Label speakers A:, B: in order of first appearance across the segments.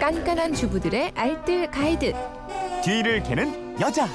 A: 깐깐한 주부들의 알뜰 가이드.
B: 뒤를 캐는 여자.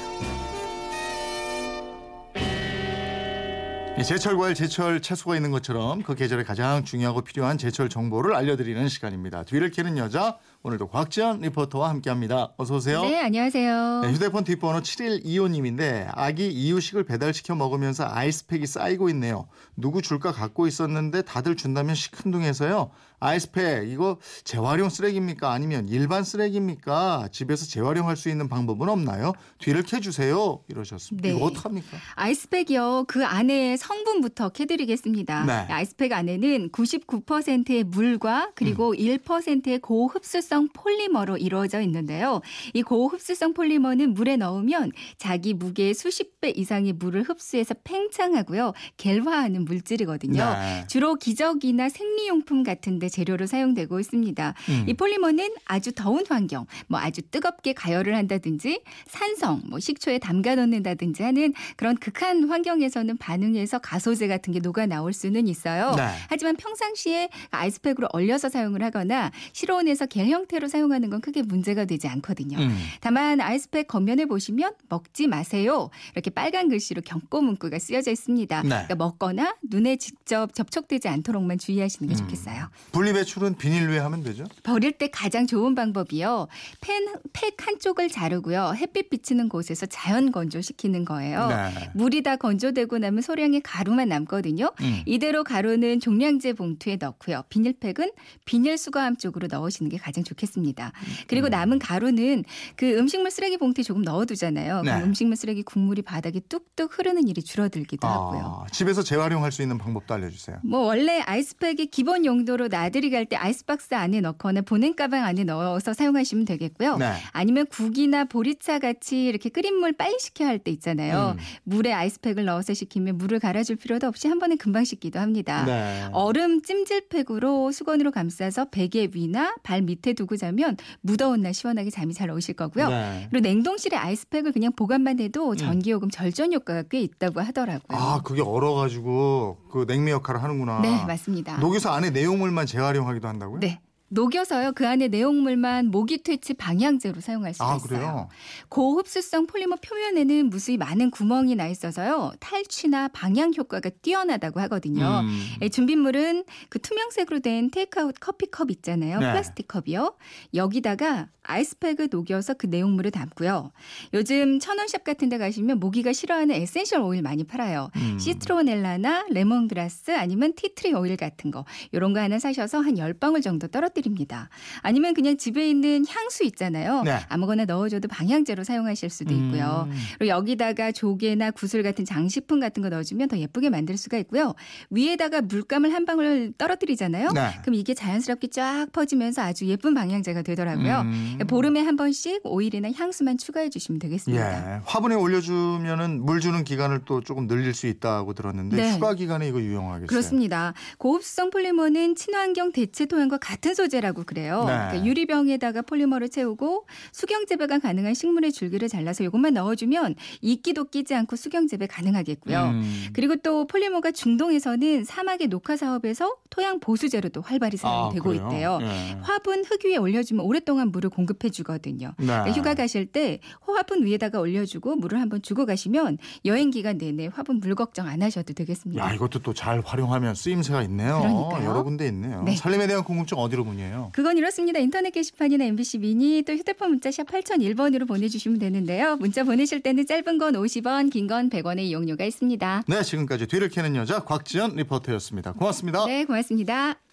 C: 이 제철 과일, 제철 채소가 있는 것처럼 그 계절에 가장 중요하고 필요한 제철 정보를 알려드리는 시간입니다. 뒤를 캐는 여자 오늘도 곽지연 리포터와 함께합니다. 어서 오세요.
D: 네, 안녕하세요.
C: 네, 휴대폰 뒷번호 7125님인데 아기 이유식을 배달시켜 먹으면서 아이스팩이 쌓이고 있네요. 누구 줄까 갖고 있었는데 다들 준다면 시큰둥해서요. 아이스팩 이거 재활용 쓰레기입니까? 아니면 일반 쓰레기입니까? 집에서 재활용할 수 있는 방법은 없나요? 뒤를 캐주세요. 이러셨습니다.
D: 네.
C: 이거 어떡합니까?
D: 아이스팩이요. 그 안에 성분부터 캐드리겠습니다.
C: 네.
D: 아이스팩 안에는 99%의 물과 그리고
C: 음.
D: 1%의 고흡수성 폴리머로 이루어져 있는데요. 이 고흡수성 폴리머는 물에 넣으면 자기 무게의 수십 배 이상의 물을 흡수해서 팽창하고요. 갤화하는 물질이거든요.
C: 네.
D: 주로 기저귀나 생리용품 같은 데 재료로 사용되고 있습니다.
C: 음.
D: 이 폴리머는 아주 더운 환경, 뭐 아주 뜨겁게 가열을 한다든지 산성, 뭐 식초에 담가 놓는다든지 하는 그런 극한 환경에서는 반응해서 가소제 같은 게 녹아 나올 수는 있어요.
C: 네.
D: 하지만 평상시에 아이스팩으로 얼려서 사용을 하거나 실온에서 겔 형태로 사용하는 건 크게 문제가 되지 않거든요.
C: 음.
D: 다만 아이스팩 겉면에 보시면 먹지 마세요. 이렇게 빨간 글씨로 경고 문구가 쓰여져 있습니다.
C: 네.
D: 그러니까 먹거나 눈에 직접 접촉되지 않도록만 주의하시는 게
C: 음.
D: 좋겠어요.
C: 분리배출은 비닐류에 하면 되죠?
D: 버릴 때 가장 좋은 방법이요. 펜, 팩 한쪽을 자르고요. 햇빛 비치는 곳에서 자연 건조시키는 거예요.
C: 네.
D: 물이 다 건조되고 나면 소량의 가루만 남거든요.
C: 음.
D: 이대로 가루는 종량제 봉투에 넣고요. 비닐팩은 비닐 수거함 쪽으로 넣으시는 게 가장 좋겠습니다. 그리고 남은 가루는 그 음식물 쓰레기 봉투에 조금 넣어두잖아요.
C: 네.
D: 그럼 음식물 쓰레기 국물이 바닥에 뚝뚝 흐르는 일이 줄어들기도 하고요.
C: 아, 집에서 재활용할 수 있는 방법도 알려주세요.
D: 뭐 원래 아이스팩의 기본 용도로 나들이 갈 때 아이스박스 안에 넣거나 보냉 가방 안에 넣어서 사용하시면 되겠고요.
C: 네.
D: 아니면 국이나 보리차 같이 이렇게 끓인 물 빨리 식혀야 할 때 있잖아요.
C: 음.
D: 물에 아이스팩을 넣어서 식히면 물을 갈아줄 필요도 없이 한 번에 금방 식기도 합니다.
C: 네.
D: 얼음 찜질팩으로 수건으로 감싸서 베개 위나 발 밑에 두고 자면 무더운 날 시원하게 잠이 잘 오실 거고요.
C: 네.
D: 그리고 냉동실에 아이스팩을 그냥 보관만 해도 전기요금 절전 효과가 꽤 있다고 하더라고요.
C: 아, 그게 얼어가지고 그 냉매 역할을 하는구나.
D: 네, 맞습니다.
C: 녹여서 안에 내용물만 재활용하기도 한다고요?
D: 네. 녹여서요 그 안에 내용물만 모기 퇴치 방향제로 사용할 수가
C: 아,
D: 있어요.
C: 그래요?
D: 고흡수성 폴리머 표면에는 무수히 많은 구멍이 나 있어서요 탈취나 방향 효과가 뛰어나다고 하거든요.
C: 음.
D: 예, 준비물은 그 투명색으로 된 테이크아웃 커피컵 있잖아요.
C: 네.
D: 플라스틱 컵이요. 여기다가 아이스팩을 녹여서 그 내용물을 담고요. 요즘 천원샵 같은 데 가시면 모기가 싫어하는 essential oil 많이 팔아요.
C: 음.
D: 시트로넬라나 레몬그라스 아니면 tea tree oil 같은 거 요런 거 하나 사셔서 한 10방울 정도 떨어 뜨립니다. 아니면 그냥 집에 있는 향수 있잖아요.
C: 네.
D: 아무거나 넣어줘도 방향제로 사용하실 수도 있고요.
C: 음.
D: 그리고 여기다가 조개나 구슬 같은 장식품 같은 거 넣어주면 더 예쁘게 만들 수가 있고요. 위에다가 물감을 한 방울 떨어뜨리잖아요.
C: 네.
D: 그럼 이게 자연스럽게 쫙 퍼지면서 아주 예쁜 방향제가 되더라고요.
C: 음.
D: 보름에 한 번씩 오일이나 향수만 추가해 주시면 되겠습니다.
C: 예. 화분에 올려주면은 물 주는 기간을 또 조금 늘릴 수 있다고 들었는데
D: 네.
C: 휴가 기간에 이거 유용하겠어요.
D: 그렇습니다. 고흡수성 폴리머는 친환경 대체 토양과 같은 소재 라고 그래요.
C: 네.
D: 그러니까 유리병에다가 폴리머를 채우고 수경 재배가 가능한 식물의 줄기를 잘라서 이것만 넣어주면 이끼도 끼지 않고 수경 재배 가능하겠고요.
C: 음.
D: 그리고 또 폴리머가 중동에서는 사막의 녹화 사업에서 토양 보수제로도 활발히
C: 아,
D: 사용되고
C: 그래요?
D: 있대요.
C: 예.
D: 화분 흙 위에 올려주면 오랫동안 물을 공급해 주거든요.
C: 네.
D: 그러니까 휴가 가실 때 화분 위에다가 올려주고 물을 한번 주고 가시면 여행 기간 내내 화분 물 걱정 안 하셔도 되겠습니다.
C: 야 이것도 또 잘 활용하면 쓰임새가 있네요.
D: 그러니까요.
C: 여러 군데 있네요.
D: 네.
C: 살림에 대한 궁금증 어디로 문의해요?
D: 그건 이렇습니다. 인터넷 게시판이나 MBC 미니 또 휴대폰 문자 샵 8001번으로 보내주시면 되는데요. 문자 보내실 때는 짧은 건 50원, 긴 건 100원의 이용료가 있습니다.
C: 네 지금까지 뒤를 캐는 여자 곽지연 리포터였습니다. 고맙습니다.
D: 네, 고맙습니다.